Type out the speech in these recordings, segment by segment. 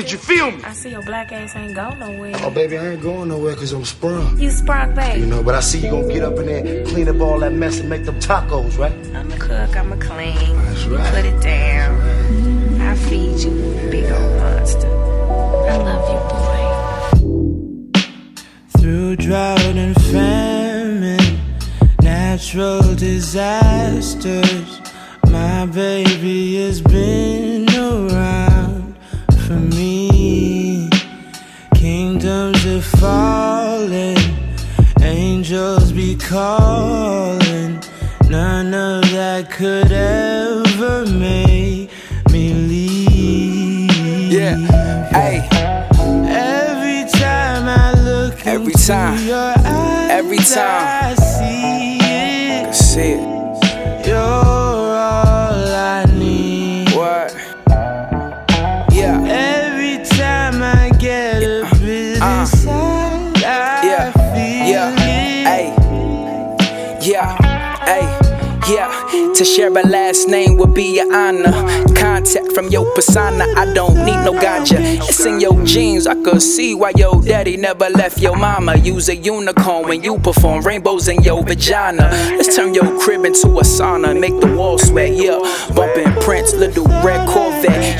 Did you feel me? I see your black ass ain't going nowhere. Oh, baby, I ain't going nowhere because I'm sprung. You sprung back. You know, but I see you gonna get up in there, clean up all that mess, and make them tacos, right? I'ma cook, I'ma clean. That's right. Put it down. I feed you, big old monster. I love you, boy. Through drought and famine, natural disasters, my baby has been around for me. Kingdoms are falling, angels be calling. None of that could ever make me leave. Yeah, hey, Every time I look Every into time. your eyes, Every time. I see it. see it. You're To share a last name would be an honor. Contact from your persona, I don't need no ganja. It's in your genes, I could see why your daddy never left your mama. Use a unicorn when you perform rainbows in your vagina. Let's turn your crib into a sauna, make the walls sweat, yeah. Bumping Prince, little red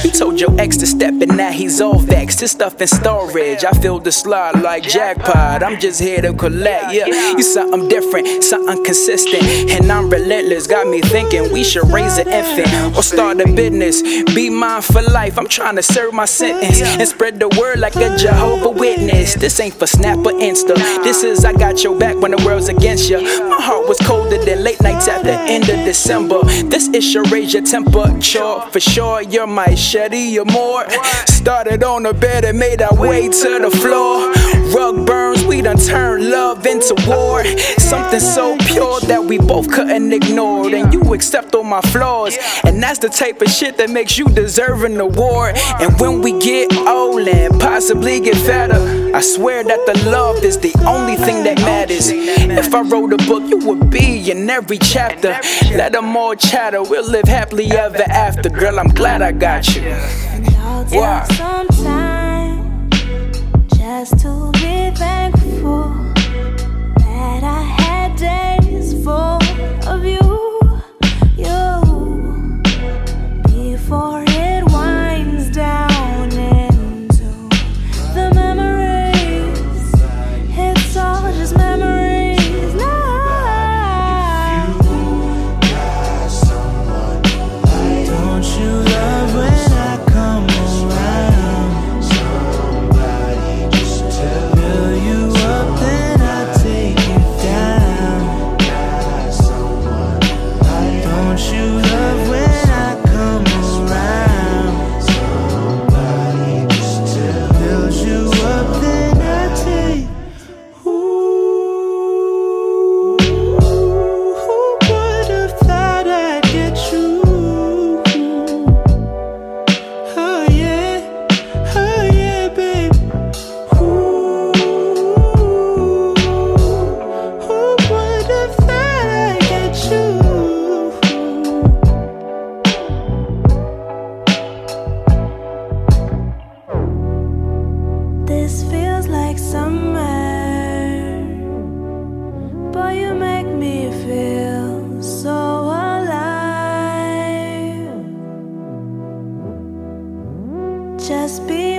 He told your ex to step and now he's all vexed. His stuff in storage, I feel the slot like jackpot. I'm just here to collect, yeah. You something different, something consistent, and I'm relentless. Got me thinking we should raise an infant or start a business. Be mine for life. I'm trying to serve my sentence and spread the word like a Jehovah Witness. This ain't for Snap or Insta. This is I got your back when the world's against you. My heart was colder than late nights at the end of December. This is should raise your temperature for sure. You're my Shetty or more. Started on the bed and made our way to the floor. Rug burns, we done turned love into war. Something so pure that we both couldn't ignore. And you accept all my flaws. And that's the type of shit that makes you deserve an award. And when we get old and possibly get fatter, I swear that the love is the only thing that matters. If I wrote a book, you would be in every chapter. Let them all chatter, we'll live happily ever after. Girl, I'm glad I got you. Y'all Why? Shoot. just be